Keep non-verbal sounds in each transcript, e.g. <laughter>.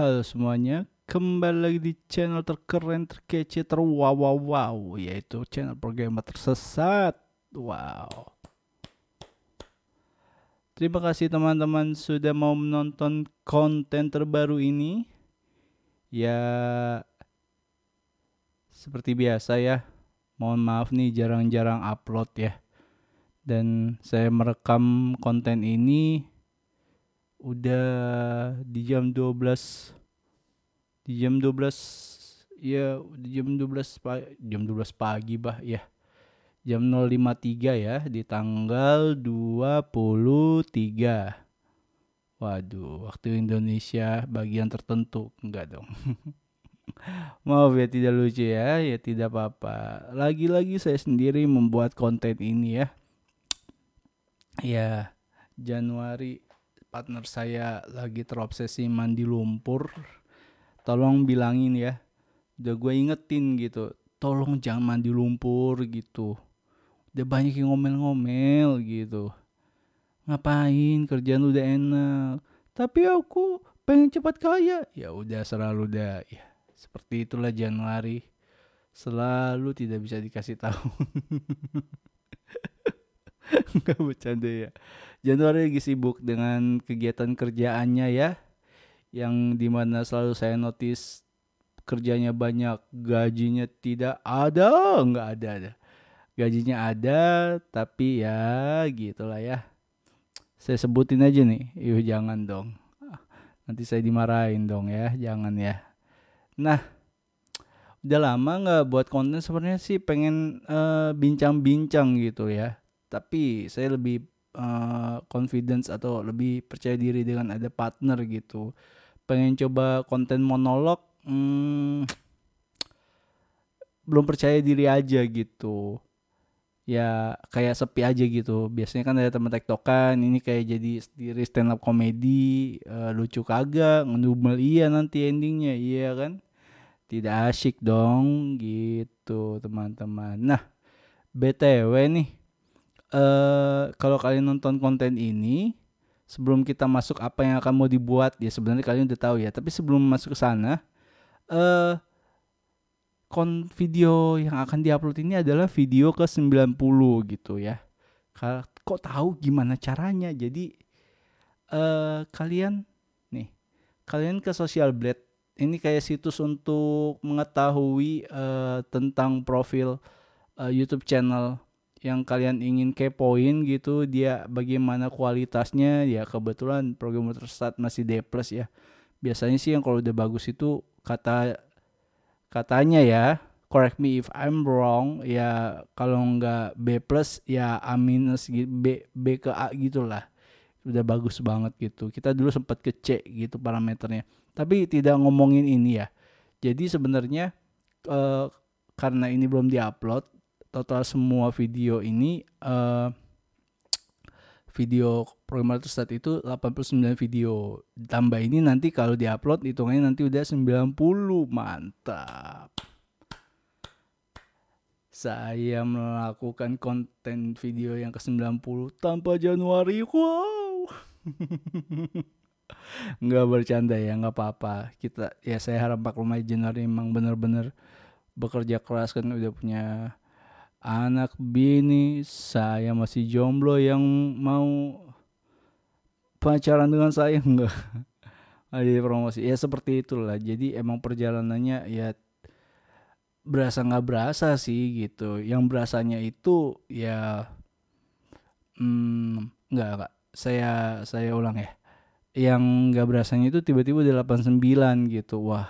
Halo semuanya, kembali lagi di channel terkeren, terkece, terwow wow yaitu channel programmer tersesat. Wow. Terima kasih teman-teman sudah mau menonton konten terbaru ini. Ya, seperti biasa ya, mohon maaf nih jarang-jarang upload ya. Dan saya merekam konten ini udah di jam 12 di jam 12 ya di jam 12 pagi, jam 12 pagi bah ya jam 053 ya di tanggal 23 waduh waktu Indonesia bagian tertentu. Enggak dong. <laughs> Maaf ya tidak lucu ya ya tidak apa-apa. Lagi-lagi saya sendiri membuat konten ini ya. Ya Januari partner saya lagi terobsesi mandi lumpur tolong bilangin ya. Udah gue ingetin gitu tolong jangan mandi lumpur gitu. Udah banyak yang ngomel-ngomel gitu. Ngapain? Kerjaan udah enak. Tapi aku pengen cepat kaya. Ya udah selalu udah ya seperti itulah Januari. Selalu tidak bisa dikasih tahu <laughs> <laughs> nggak bercanda ya. Januari lagi sibuk dengan kegiatan kerjaannya ya yang di mana selalu saya notice kerjanya banyak gajinya tidak ada. Nggak ada ada. Gajinya ada tapi ya gitulah ya. Saya sebutin aja nih. Yuk jangan dong. Nanti saya dimarahin dong ya. Jangan ya. Nah udah lama nggak buat konten sebenarnya sih. Pengen bincang-bincang uh, bincang -bincang gitu ya tapi saya lebih uh, confidence atau lebih percaya diri dengan ada partner gitu. Pengen coba konten monolog hmm, <tsk> belum percaya diri aja gitu. Ya kayak sepi aja gitu. Biasanya kan ada teman tektokan ini kayak jadi sendiri stand up komedi uh, lucu kagak ngedumel iya nanti endingnya iya kan? Tidak asyik dong gitu teman-teman. Nah btw nih uh, kalau kalian nonton konten ini sebelum kita masuk apa yang akan mau dibuat ya sebenarnya kalian udah tahu ya. Tapi sebelum masuk ke sana uh, kon video yang akan diupload ini adalah video ke 90 gitu ya. Kok tahu gimana caranya? Jadi uh, kalian nih kalian ke social blade. Ini kayak situs untuk mengetahui uh, tentang profil uh, YouTube channel yang kalian ingin kepoin gitu dia bagaimana kualitasnya ya kebetulan program tersesat masih D plus ya. Biasanya sih yang kalau udah bagus itu kata katanya ya correct me if I'm wrong ya kalau nggak B plus ya A minus B B ke A gitulah. Udah bagus banget gitu. Kita dulu sempat ke C gitu parameternya. Tapi tidak ngomongin ini ya. Jadi sebenarnya uh, karena ini belum diupload total semua video ini uh, video programmer tersesat itu 89 video. Tambah ini nanti kalau diupload hitungannya nanti udah 90. Mantap. Saya melakukan konten video yang ke-90 tanpa Januari. Wow. <laughs> nggak bercanda ya, nggak apa-apa. Kita ya saya harap Pak Rumah Januari memang benar-benar bekerja keras kan udah punya anak bini saya masih jomblo yang mau pacaran dengan saya <laughs> enggak. Jadi promosi. Ya seperti itulah. Jadi emang perjalanannya ya berasa nggak berasa sih gitu. Yang berasanya itu ya hmm, nggak nggak. Saya saya ulang ya. Yang nggak berasanya itu tiba-tiba di 89 gitu. Wah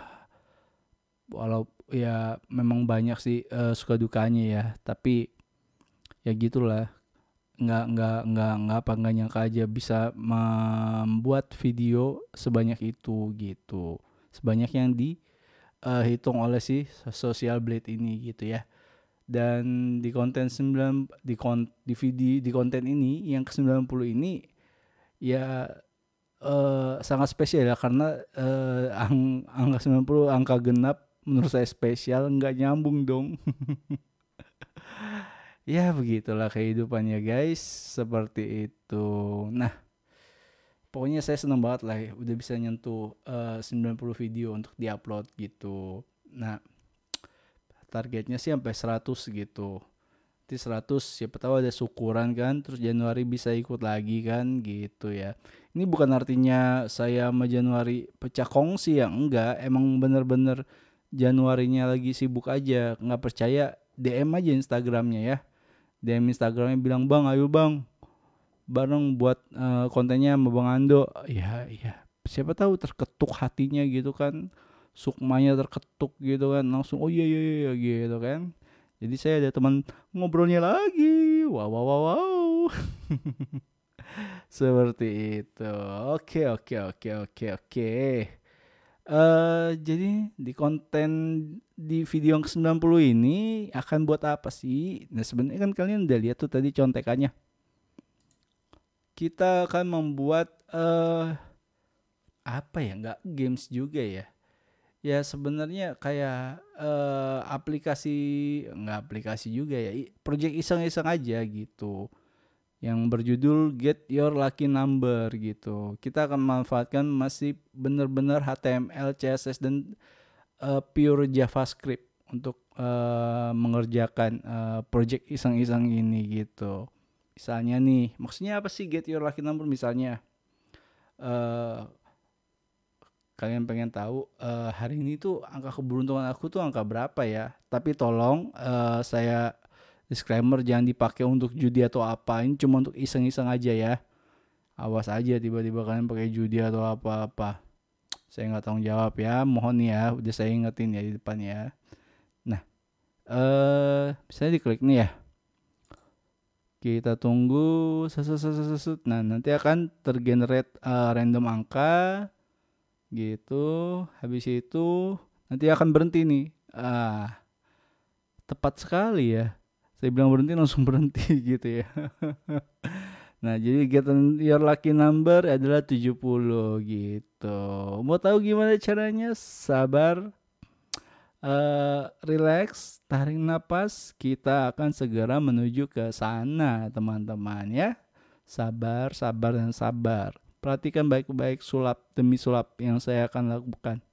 walau ya memang banyak sih uh, suka dukanya ya. Tapi ya gitulah. Nggak nggak nggak nggak apa nggak nyangka aja bisa membuat video sebanyak itu gitu. Sebanyak yang dihitung uh, oleh si social blade ini gitu ya. Dan di konten 9 di kon di video di konten ini yang ke 90 ini ya uh, sangat spesial ya. Karena uh, ang angka 90 angka genap menurut saya spesial nggak nyambung dong. <laughs> Ya begitulah kehidupannya guys. Seperti itu. Nah pokoknya saya seneng banget lah ya, udah bisa nyentuh eh, uh, 90 video untuk diupload gitu. Nah targetnya sih sampai 100 gitu. Nanti 100 siapa tahu ada syukuran kan terus Januari bisa ikut lagi kan gitu ya. Ini bukan artinya saya sama Januari pecah kongsi ya enggak. Emang bener-bener Januarinya lagi sibuk aja nggak percaya DM aja Instagramnya ya. DM Instagramnya bilang bang ayo bang. Bareng buat uh, kontennya sama Bang Ando. Ya ya siapa tahu terketuk hatinya gitu kan. Sukmanya terketuk gitu kan. Langsung oh iya iya iya gitu kan. Jadi saya ada teman ngobrolnya lagi. Wow wow wow, wow. seperti itu. Oke oke oke oke oke Uh, jadi di konten di video yang ke-90 ini akan buat apa sih? Nah sebenarnya kan kalian udah lihat tuh tadi contekannya. Kita akan membuat uh, apa ya? Nggak games juga ya. Ya sebenarnya kayak uh, aplikasi nggak aplikasi juga ya. Project iseng-iseng aja gitu yang berjudul Get Your Lucky Number gitu. Kita akan memanfaatkan masih benar-benar HTML, CSS dan uh, pure JavaScript untuk uh, mengerjakan uh, project iseng-iseng ini gitu. Misalnya nih, maksudnya apa sih Get Your Lucky Number misalnya? Uh, kalian pengen tahu uh, hari ini tuh angka keberuntungan aku tuh angka berapa ya? Tapi tolong uh, saya disclaimer jangan dipakai untuk judi atau apa. Ini cuma untuk iseng-iseng aja ya. Awas aja tiba-tiba kalian pakai judi atau apa-apa. Saya nggak tanggung jawab ya. Mohon ya udah saya ingetin ya di depan ya. Nah eh bisa diklik nih ya. Kita tunggu nah nanti akan tergenerate uh, random angka. Gitu. Habis itu nanti akan berhenti nih. Ah tepat sekali ya saya bilang berhenti langsung <laughs> berhenti gitu ya. Nah jadi get your lucky number adalah 70 gitu. Mau tahu gimana caranya? Sabar uh, relax tarik nafas kita akan segera menuju ke sana teman-teman ya. Sabar sabar dan sabar. Perhatikan baik-baik sulap demi sulap yang saya akan lakukan.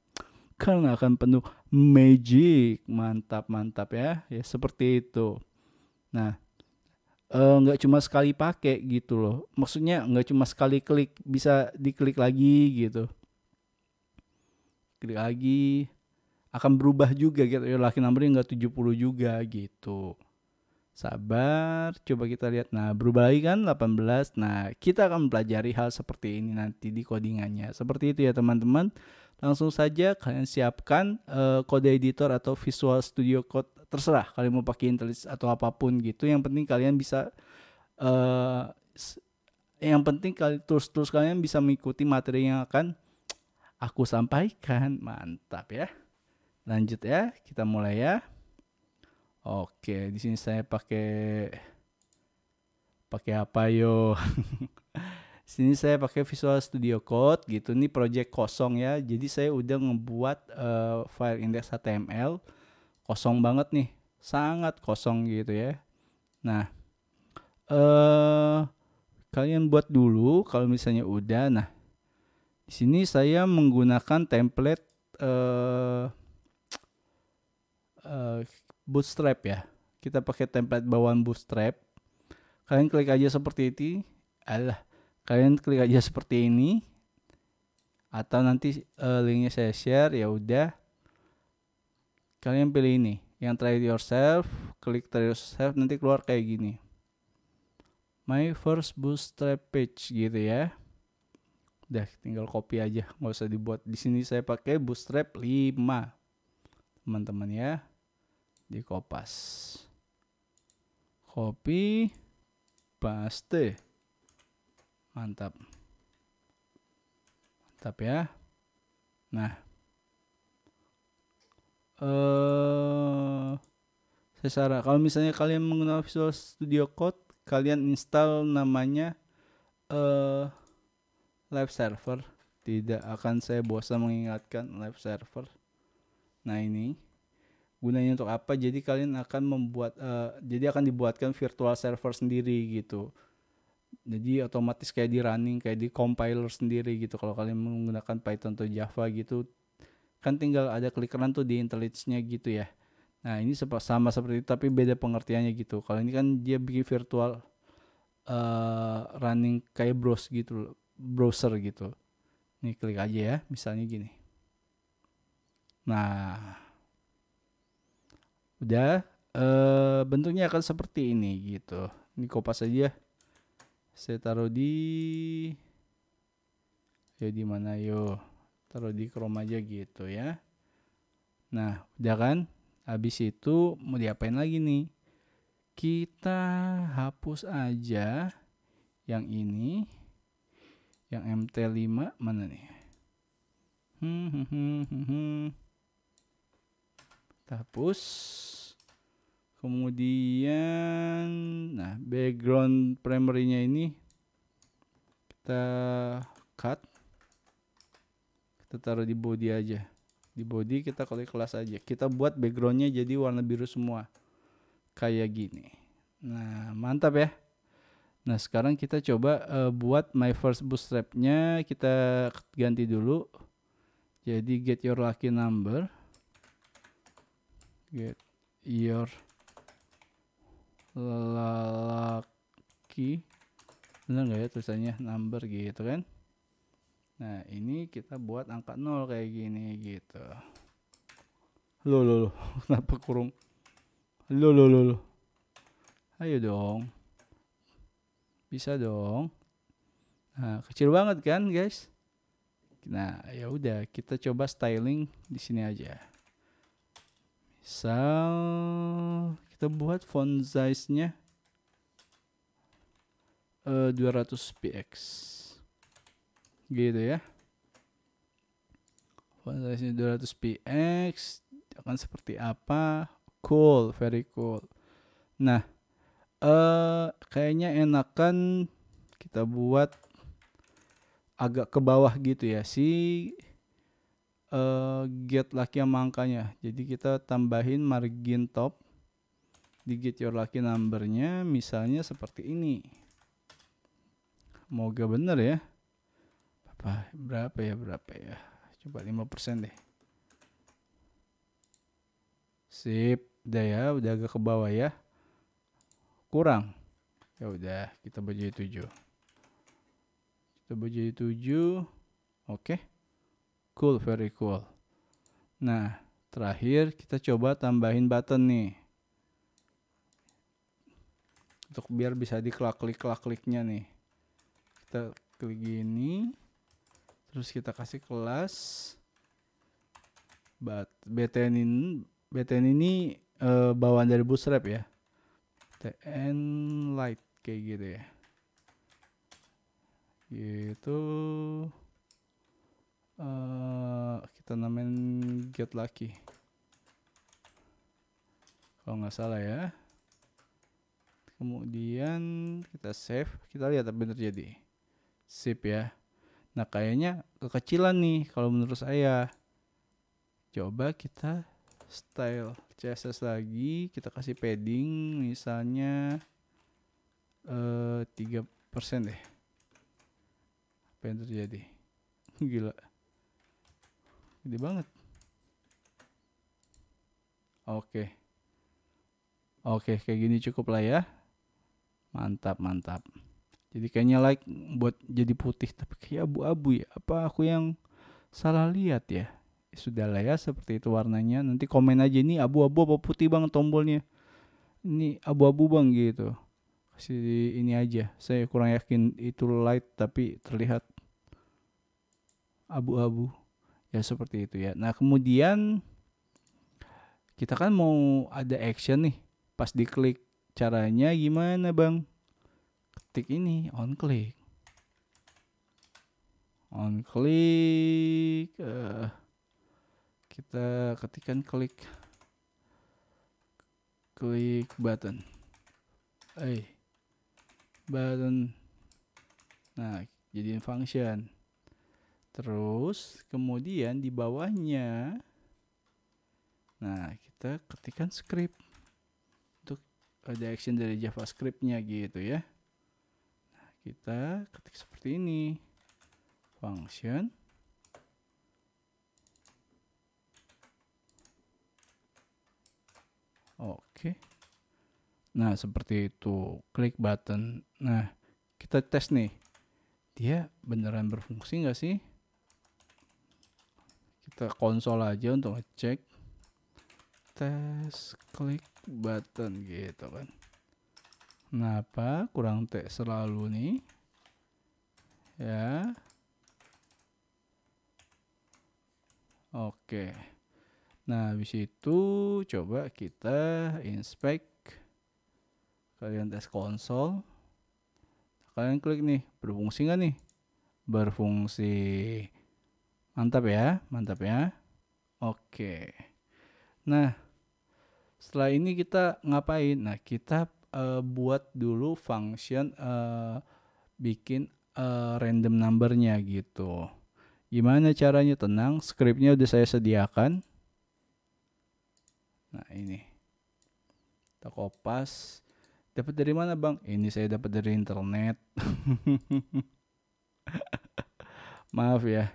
Karena akan penuh magic. Mantap mantap ya. Ya seperti itu Nah, eh, nggak uh, cuma sekali pakai gitu loh. Maksudnya nggak cuma sekali klik, bisa diklik lagi gitu. Klik lagi akan berubah juga gitu. Ya laki numbernya nggak 70 juga gitu. Sabar, coba kita lihat. Nah, berubah lagi kan 18. Nah, kita akan mempelajari hal seperti ini nanti di codingannya. Seperti itu ya teman-teman. Langsung saja kalian siapkan uh, kode editor atau Visual Studio Code terserah. Kalian mau pakai Intellis atau apa pun gitu. Yang penting kalian bisa uh, yang penting kalian terus-terus kalian bisa mengikuti materi yang akan aku sampaikan. Mantap ya. Lanjut ya. Kita mulai ya. Oke di sini saya pakai pakai apa yo <laughs> sini saya pakai Visual Studio Code gitu. Ini project kosong ya. Jadi saya udah ngebuat uh, file index HTML kosong banget nih. Sangat kosong gitu ya. Nah eh kalian buat dulu kalau misalnya udah. Nah di sini saya menggunakan template eh uh, bootstrap ya. Kita pakai template bawaan bootstrap. Kalian klik aja seperti ini. Alah kalian klik aja seperti ini. Atau nanti uh, linknya saya share ya udah. Kalian pilih ini yang try yourself klik try yourself nanti keluar kayak gini. My first bootstrap page gitu ya. Udah tinggal copy aja nggak usah dibuat. Di sini saya pakai bootstrap 5 teman-teman ya. Di kopas. Copy paste mantap. Mantap ya. Nah. Eh saran kalau misalnya kalian menggunakan Visual Studio Code kalian install namanya uh, live server. Tidak akan saya bosan mengingatkan live server. Nah ini gunanya untuk apa? Jadi kalian akan membuat uh, jadi akan dibuatkan virtual server sendiri gitu jadi otomatis kayak di running kayak di compiler sendiri gitu. Kalau kalian menggunakan Python atau Java gitu kan tinggal ada klik run tuh di IntelliJ-nya gitu ya. Nah ini sama seperti itu tapi beda pengertiannya gitu. Kalau ini kan dia bikin virtual uh, running kayak browse gitu browser gitu. Ini klik aja ya misalnya gini. Nah udah uh, bentuknya akan seperti ini gitu. Ini kopas aja saya taruh di ya di mana yo. Taruh di Chrome aja gitu ya. Nah udah kan? Habis itu mau diapain lagi nih? Kita hapus aja yang ini. Yang MT5 mana nih? Hmm, hmm, hmm, hmm, hmm. hapus kemudian nah background primary-nya ini kita cut. Kita taruh di body aja. Di body kita klik kelas aja. Kita buat backgroundnya jadi warna biru semua. Kayak gini. Nah mantap ya. Nah sekarang kita coba uh, buat my first bootstrap-nya. Kita ganti dulu. Jadi get your lucky number. Get your lelaki. Benar nggak ya tulisannya? Number gitu kan? Nah ini kita buat angka nol kayak gini gitu. Lo lo lo <laughs> kenapa kurung? Lo lo lo lo ayo dong. Bisa dong. Nah kecil banget kan guys? Nah ya udah kita coba styling di sini aja misal kita buat font size-nya uh, 200 px gitu ya. Font size-nya 200 px akan seperti apa? Cool very cool. Nah uh, kayaknya enakan kita buat agak ke bawah gitu ya. Si uh, get laki yang angkanya. Jadi kita tambahin margin top. Di get your lucky numbernya misalnya seperti ini. Moga bener ya. Apa berapa ya berapa ya? Coba 5% deh. Sip. Udah ya udah agak ke bawah ya. Kurang. Ya udah kita jadi 7 kita jadi 7 oke. Cool very cool. Nah terakhir kita coba tambahin button nih. Untuk biar bisa diklik klik kliknya nih. Kita klik gini terus kita kasih kelas. But btn ini btn ini uh, bawaan dari bootstrap ya. Tn light kayak gitu ya. Gitu uh, kita namain get lucky. Kalau nggak salah ya. Kemudian kita save. Kita lihat apa yang terjadi. Sip ya. Nah kayaknya kekecilan nih kalau menurut saya. Coba kita style CSS lagi. Kita kasih padding misalnya eh, tiga persen deh. Apa yang terjadi? <laughs> Gila gede banget oke oke kayak gini cukup lah ya Mantap, mantap. Jadi kayaknya like buat jadi putih tapi kayak abu-abu ya. Apa aku yang salah lihat ya? ya Sudahlah ya seperti itu warnanya. Nanti komen aja ini abu-abu apa putih bang tombolnya. Ini abu-abu bang gitu. Kasih ini aja. Saya kurang yakin itu light tapi terlihat abu-abu. Ya seperti itu ya. Nah kemudian kita kan mau ada action nih. Pas diklik Caranya gimana bang? Ketik ini on click. On click. Uh, kita ketikkan klik. Klik button. Eh. Button. Nah, jadiin function. Terus kemudian di bawahnya Nah, kita ketikkan script. Ada action dari JavaScript-nya gitu ya. Nah, kita ketik seperti ini. Function. Oke. Nah seperti itu. Klik button. Nah kita tes nih. Dia beneran berfungsi nggak sih kita konsol aja untuk ngecek tes klik button gitu kan Kenapa kurang T selalu nih? Ya. Oke. Nah, habis itu coba kita inspect. Kalian tes konsol. Kalian klik nih, berfungsi nggak nih? Berfungsi. Mantap ya, mantap ya. Oke. Nah, setelah ini kita ngapain? Nah, kita uh, buat dulu function uh, bikin uh, random numbernya gitu. Gimana caranya? Tenang, scriptnya udah saya sediakan. Nah ini, kita kopas. Dapat dari mana bang? Ini saya dapat dari internet. <laughs> Maaf ya,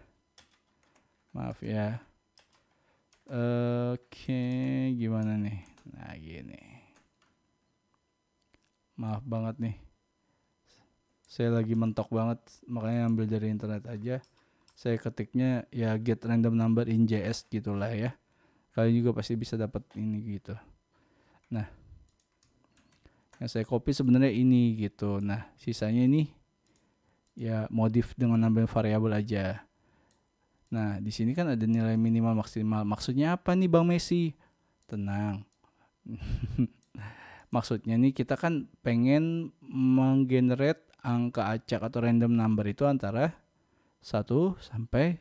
maaf ya. Oke, gimana nih? Nah gini. Maaf banget nih. Saya lagi mentok banget makanya ambil dari internet aja. Saya ketiknya ya get random number in JS gitulah ya. Kalian juga pasti bisa dapat ini gitu. Nah yang saya copy sebenarnya ini gitu. Nah sisanya ini ya modif dengan nambah variabel aja nah di sini kan ada nilai minimal maksimal maksudnya apa nih bang Messi tenang <laughs> maksudnya nih kita kan pengen menggenerate angka acak atau random number itu antara 1 sampai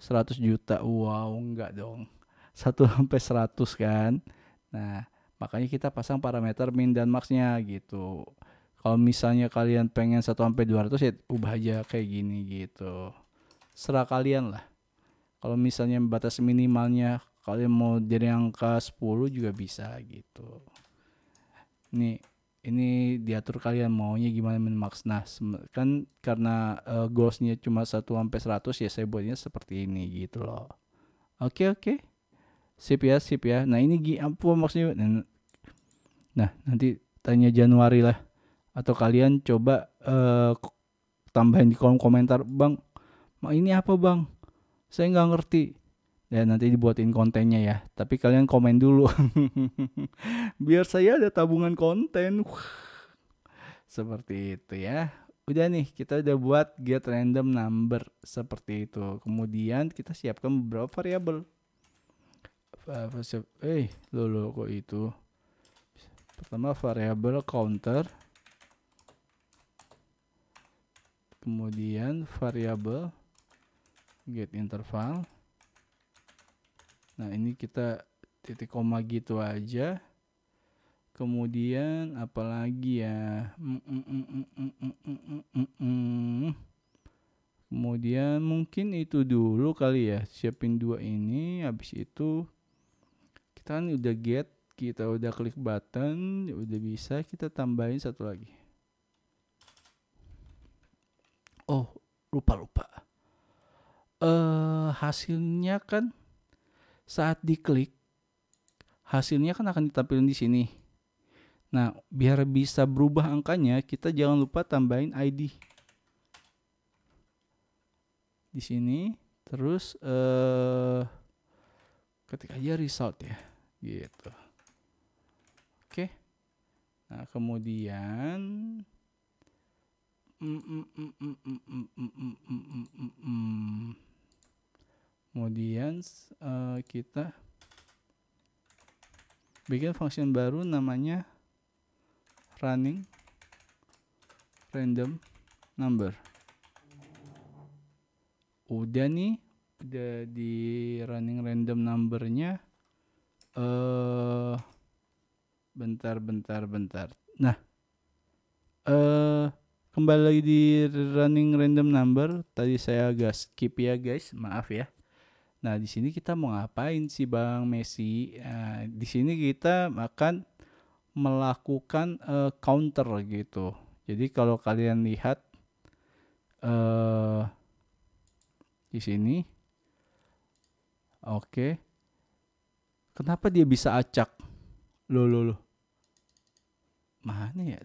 100 juta. Wow, enggak dong. 1 sampai 100 kan. Nah, makanya kita pasang parameter min dan maxnya gitu. Kalau misalnya kalian pengen 1 sampai 200 ya ubah aja kayak gini gitu. Serah kalian lah. Kalau misalnya batas minimalnya kalian mau dari angka 10 juga bisa gitu. Ini ini diatur kalian maunya gimana maks nah kan karena uh, goalsnya cuma 1 sampai 100 ya saya buatnya seperti ini gitu loh. Oke okay, oke. Okay. sip ya sip ya. Nah ini apa maksudnya? Nah, nah nanti tanya Januari lah. Atau kalian coba uh, tambahin di kolom komentar bang ini apa bang? Saya nggak ngerti. Ya nanti dibuatin kontennya ya. Tapi kalian komen dulu. <laughs> Biar saya ada tabungan konten. Seperti itu ya. Udah nih kita udah buat get random number seperti itu. Kemudian kita siapkan beberapa variabel. Eh lo lo kok itu? Pertama variabel counter. Kemudian variabel get interval Nah ini kita titik koma gitu aja. Kemudian apalagi ya. Kemudian mungkin itu dulu kali ya. Siapin dua ini. Habis itu kita kan udah get. Kita udah klik button. Udah bisa kita tambahin satu lagi. Oh lupa lupa. Eh uh, hasilnya kan saat diklik hasilnya kan akan ditampilkan di sini. Nah, biar bisa berubah angkanya, kita jangan lupa tambahin ID. Di sini, terus eh ketik aja result ya, gitu. Oke. Nah, kemudian kemudian uh, kita bikin function baru namanya running random number. Udah nih udah di running random numbernya eh uh, bentar bentar bentar. Nah uh, kembali lagi di running random number. Tadi saya agak skip ya guys. Maaf ya Nah, di sini kita mau ngapain sih Bang Messi? Nah, di sini kita akan melakukan uh, counter gitu. Jadi kalau kalian lihat uh, di sini, oke, okay. kenapa dia bisa acak? Loh, loh, loh. Mana ya?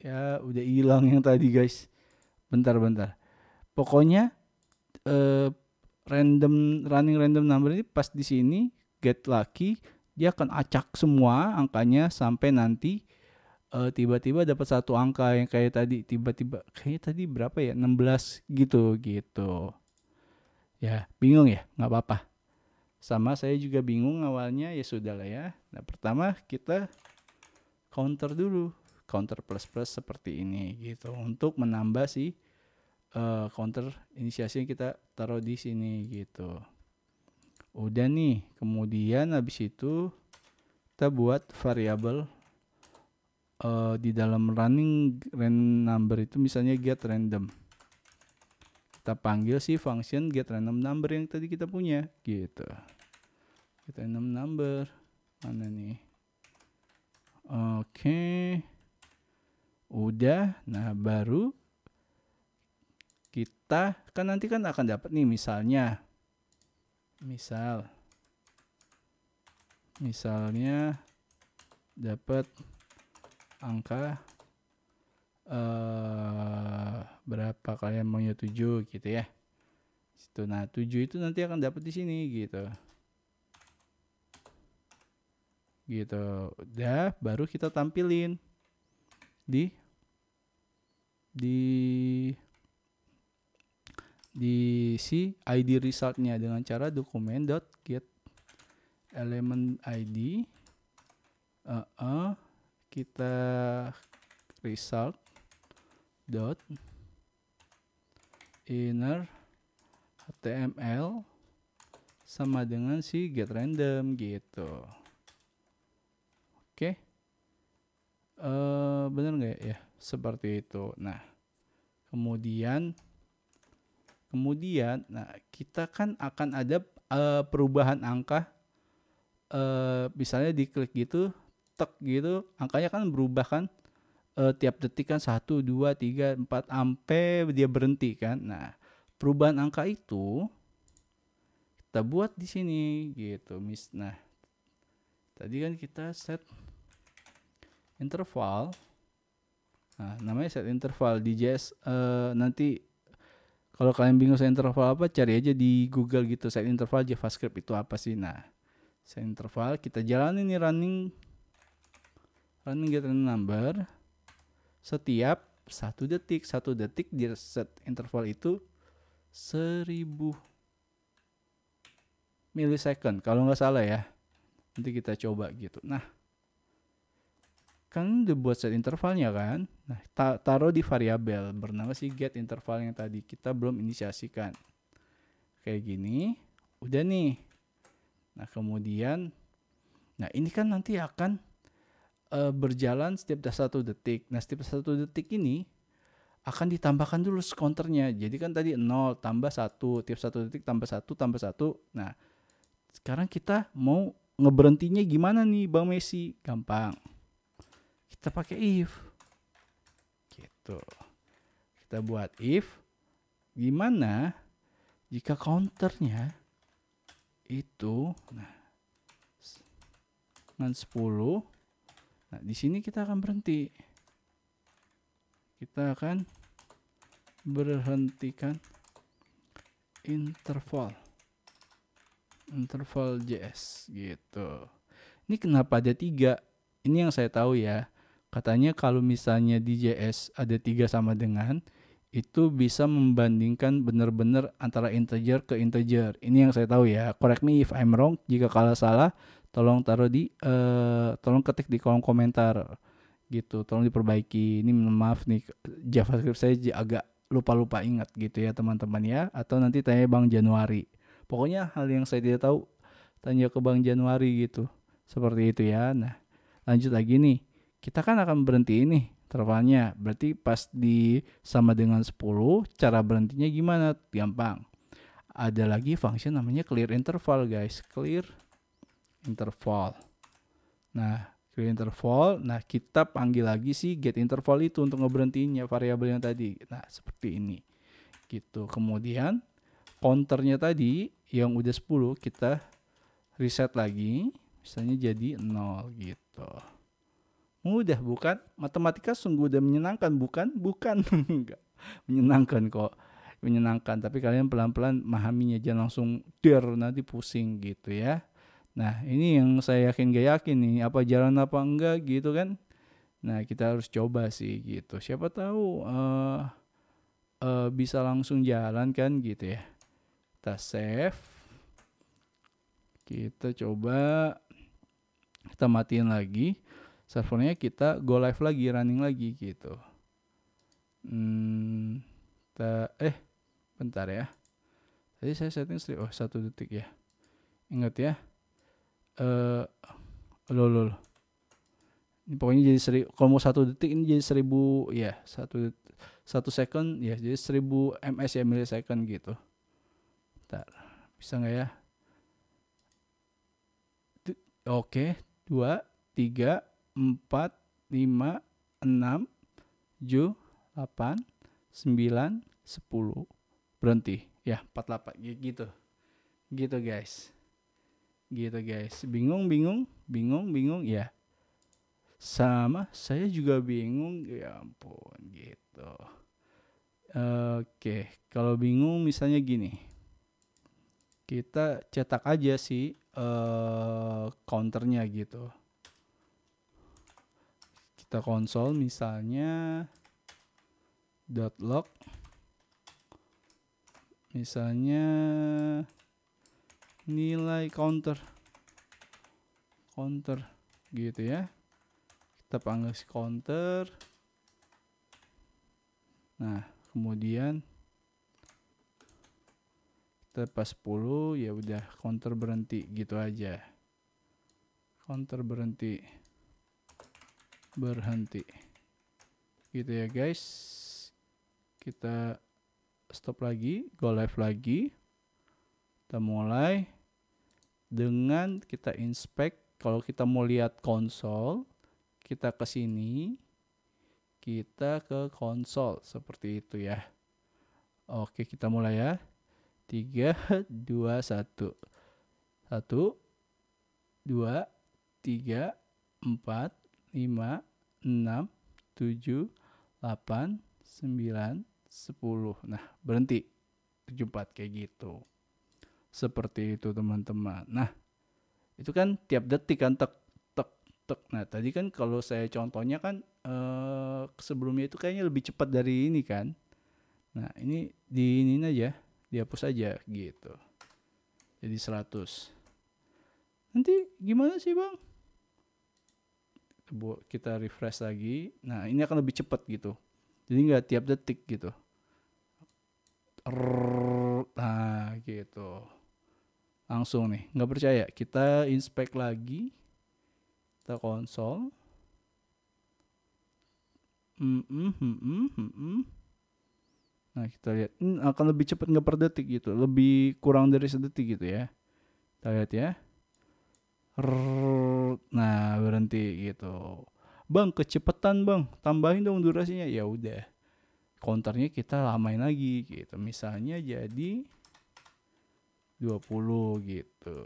Ya udah hilang yang tadi guys. Bentar, bentar. Pokoknya uh, random running random number ini pas di sini get lucky dia akan acak semua angkanya sampai nanti eh, tiba-tiba dapat satu angka yang kayak tadi tiba-tiba kayak tadi berapa ya 16 gitu gitu. Ya bingung ya nggak apa-apa. Sama saya juga bingung awalnya ya sudah lah ya. Nah pertama kita counter dulu counter plus plus seperti ini gitu. Untuk menambah si uh, counter inisiasi yang kita taruh di sini gitu. Udah nih kemudian habis itu kita buat variabel uh, di dalam running random number itu misalnya get random. Kita panggil si function get random number yang tadi kita punya gitu. Get random number mana nih? Oke. Okay. udah nah baru kita kan nanti kan akan dapat nih misalnya misal misalnya dapat angka uh, berapa kalian maunya 7 gitu ya. Situ nah 7 itu nanti akan dapat di sini gitu. Gitu. Udah baru kita tampilin di di di si ID resultnya dengan cara dokumen dot get element ID uh, uh, kita result dot inner HTML sama dengan si get random gitu. Oke. Okay. Uh, bener nggak ya? Seperti itu. Nah, kemudian kemudian nah kita kan akan ada uh, perubahan angka uh, misalnya diklik gitu tek gitu angkanya kan berubah kan uh, tiap detik kan satu dua tiga empat ampe dia berhenti kan. Nah perubahan angka itu kita buat di sini gitu mis nah tadi kan kita set interval nah namanya set interval di JS uh, nanti kalau kalian bingung set interval apa cari aja di Google gitu set interval JavaScript itu apa sih. Nah set interval kita jalanin nih running running get number. Setiap satu detik satu detik di set interval itu seribu milisecond kalau nggak salah ya nanti kita coba gitu. Nah kan udah buat set intervalnya kan nah ta taruh di variabel bernama si get interval yang tadi kita belum inisiasikan kayak gini udah nih nah kemudian nah ini kan nanti akan uh, berjalan setiap satu detik. Nah, setiap satu detik ini akan ditambahkan dulu counternya. Jadi kan tadi 0 tambah 1, tiap satu detik tambah 1 tambah 1. Nah, sekarang kita mau ngeberhentinya gimana nih Bang Messi? Gampang. Kita pakai if. Gitu. Kita buat if gimana jika counternya itu nah dengan 10 Nah, di sini kita akan berhenti. Kita akan berhentikan interval. Interval JS gitu. Ini kenapa ada tiga? Ini yang saya tahu ya. Katanya kalau misalnya di JS ada tiga sama dengan itu bisa membandingkan benar-benar antara integer ke integer. Ini yang saya tahu ya. Correct me if I'm wrong. Jika kalau salah, tolong taruh di uh, tolong ketik di kolom komentar. Gitu. Tolong diperbaiki. Ini maaf nih JavaScript saya agak lupa-lupa ingat gitu ya teman-teman ya. Atau nanti tanya Bang Januari. Pokoknya hal yang saya tidak tahu tanya ke Bang Januari gitu. Seperti itu ya. Nah lanjut lagi nih kita kan akan berhenti ini tervalnya berarti pas di sama dengan 10 cara berhentinya gimana? Gampang. Ada lagi function namanya clear interval guys. Clear interval. Nah, create interval. Nah kita panggil lagi si get interval itu untuk ngeberhentiinnya variabel yang tadi. Nah seperti ini. Gitu. Kemudian counternya tadi yang udah 10 kita reset lagi. Misalnya jadi 0 gitu mudah bukan? Matematika sungguh udah menyenangkan bukan? Bukan. <laughs> Enggak. Menyenangkan kok. Menyenangkan tapi kalian pelan-pelan memahaminya. Jangan langsung der nanti pusing gitu ya. Nah ini yang saya yakin gak yakin nih. Apa jalan apa enggak gitu kan? Nah kita harus coba sih gitu. Siapa tahu uh, uh, bisa langsung jalan kan gitu ya. Kita save. Kita coba. Kita matiin lagi servernya kita go live lagi running lagi gitu. Hmm, kita eh bentar ya. Tadi saya setting strip oh satu detik ya. Ingat ya. Eh uh, lo ini pokoknya jadi seribu kalau mau satu detik ini jadi seribu ya satu satu second ya jadi seribu ms ya millisecond gitu. Bentar bisa nggak ya? Oke dua tiga empat lima enam tujuh delapan sembilan sepuluh. Berhenti. Ya 48 gitu. Gitu guys. Gitu guys. Bingung bingung bingung bingung. Ya. Sama saya juga bingung. Ya ampun gitu. Oke kalau bingung misalnya gini. Kita cetak aja sih uh, counternya gitu kita konsol misalnya dot log misalnya nilai counter. Counter gitu ya. Kita panggil si counter. Nah kemudian kita pas 10 ya udah counter berhenti gitu aja. Counter berhenti berhenti. Gitu ya guys. Kita stop lagi go live lagi. Kita mulai dengan kita inspect. Kalau kita mau lihat konsol kita ke sini. Kita ke konsol seperti itu ya. Oke kita mulai ya. 3 2 1 1 2 3 4 lima, enam, tujuh, delapan, sembilan, sepuluh. Nah, berhenti. tujuh empat kayak gitu. Seperti itu teman-teman. Nah, itu kan tiap detik kan tek tek tek. Nah, tadi kan kalau saya contohnya kan eh, sebelumnya itu kayaknya lebih cepat dari ini kan. Nah, ini di ini aja, dihapus aja gitu. Jadi 100. Nanti gimana sih, Bang? Kita refresh lagi. Nah ini akan lebih cepat gitu. Jadi nggak tiap detik gitu. Nah gitu. Langsung nih. Nggak percaya. Kita inspect lagi. Kita konsol. Hmm, hmm, hmm, nah kita lihat. Ini akan lebih cepat nggak per detik gitu. Lebih kurang dari sedetik gitu ya. Kita lihat ya nah berhenti gitu. Bang kecepatan bang. Tambahin dong durasinya. Ya udah. Counternya kita lamain lagi gitu. Misalnya jadi 20 gitu.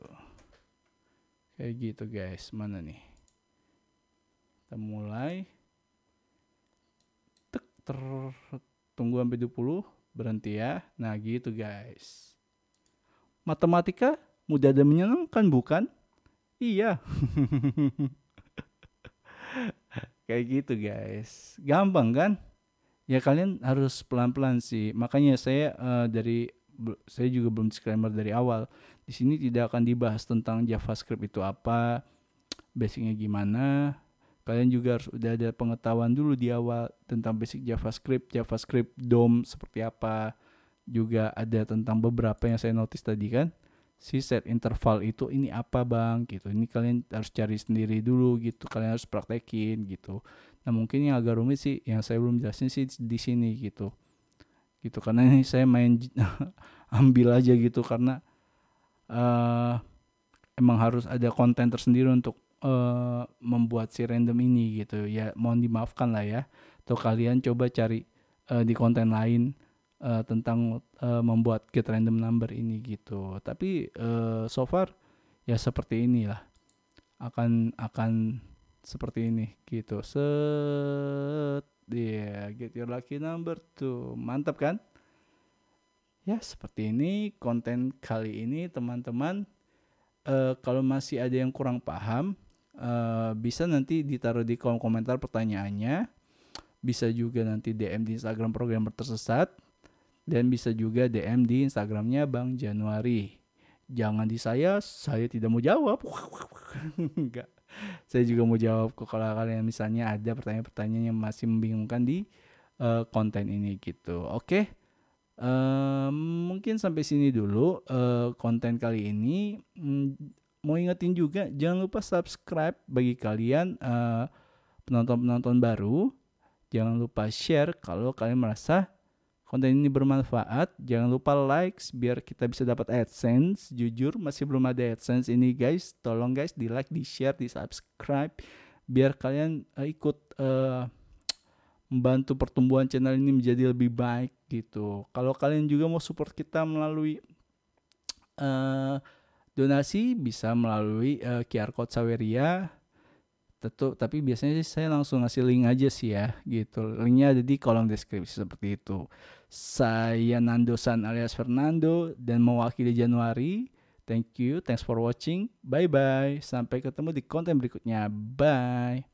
Kayak gitu guys. Mana nih? Kita mulai. Tek ter tunggu sampai 20 berhenti ya. Nah gitu guys. Matematika mudah dan menyenangkan bukan Iya. Kayak gitu guys. Gampang kan? Ya kalian harus pelan-pelan sih. Makanya saya uh, dari saya juga belum disclaimer dari awal. Di sini tidak akan dibahas tentang JavaScript itu apa, basicnya gimana. Kalian juga harus udah ada pengetahuan dulu di awal tentang basic JavaScript, JavaScript DOM seperti apa. Juga ada tentang beberapa yang saya notice tadi kan si set interval itu ini apa bang? Gitu. Ini kalian harus cari sendiri dulu gitu. Kalian harus praktekin gitu. Nah mungkin yang agak rumit sih yang saya belum jelasin sih di sini gitu. Gitu karena ini saya main <laughs> ambil aja gitu. Karena uh, emang harus ada konten tersendiri untuk uh, membuat si random ini gitu. Ya mohon dimaafkan lah ya. Atau kalian coba cari uh, di konten lain uh, tentang uh, membuat get random number ini gitu. Tapi uh, so far ya seperti inilah. Akan akan seperti ini gitu. Set yeah, get your lucky number tuh. Mantap kan? Ya seperti ini konten kali ini teman-teman. Uh, kalau masih ada yang kurang paham uh, bisa nanti ditaruh di kolom komentar pertanyaannya. Bisa juga nanti DM di Instagram program tersesat dan bisa juga DM di Instagramnya Bang Januari jangan di saya saya tidak mau jawab <laughs> enggak saya juga mau jawab kok kalau kalian misalnya ada pertanyaan-pertanyaan yang masih membingungkan di uh, konten ini gitu oke okay? Uh, mungkin sampai sini dulu uh, konten kali ini. Hmm, mau ingetin juga jangan lupa subscribe bagi kalian penonton penonton-penonton baru. Jangan lupa share kalau kalian merasa konten ini bermanfaat. Jangan lupa likes biar kita bisa dapat AdSense. Jujur masih belum ada AdSense ini guys. Tolong guys di like, di share, di subscribe biar kalian uh, ikut uh, membantu pertumbuhan channel ini menjadi lebih baik gitu. Kalau kalian juga mau support kita melalui uh, donasi bisa melalui uh, QR code Saweria. Tentu, tapi biasanya sih saya langsung ngasih link aja sih ya gitu. Linknya ada di kolom deskripsi seperti itu. Saya Nando San alias Fernando dan mewakili Januari. Thank you, thanks for watching. Bye bye. Sampai ketemu di konten berikutnya. Bye.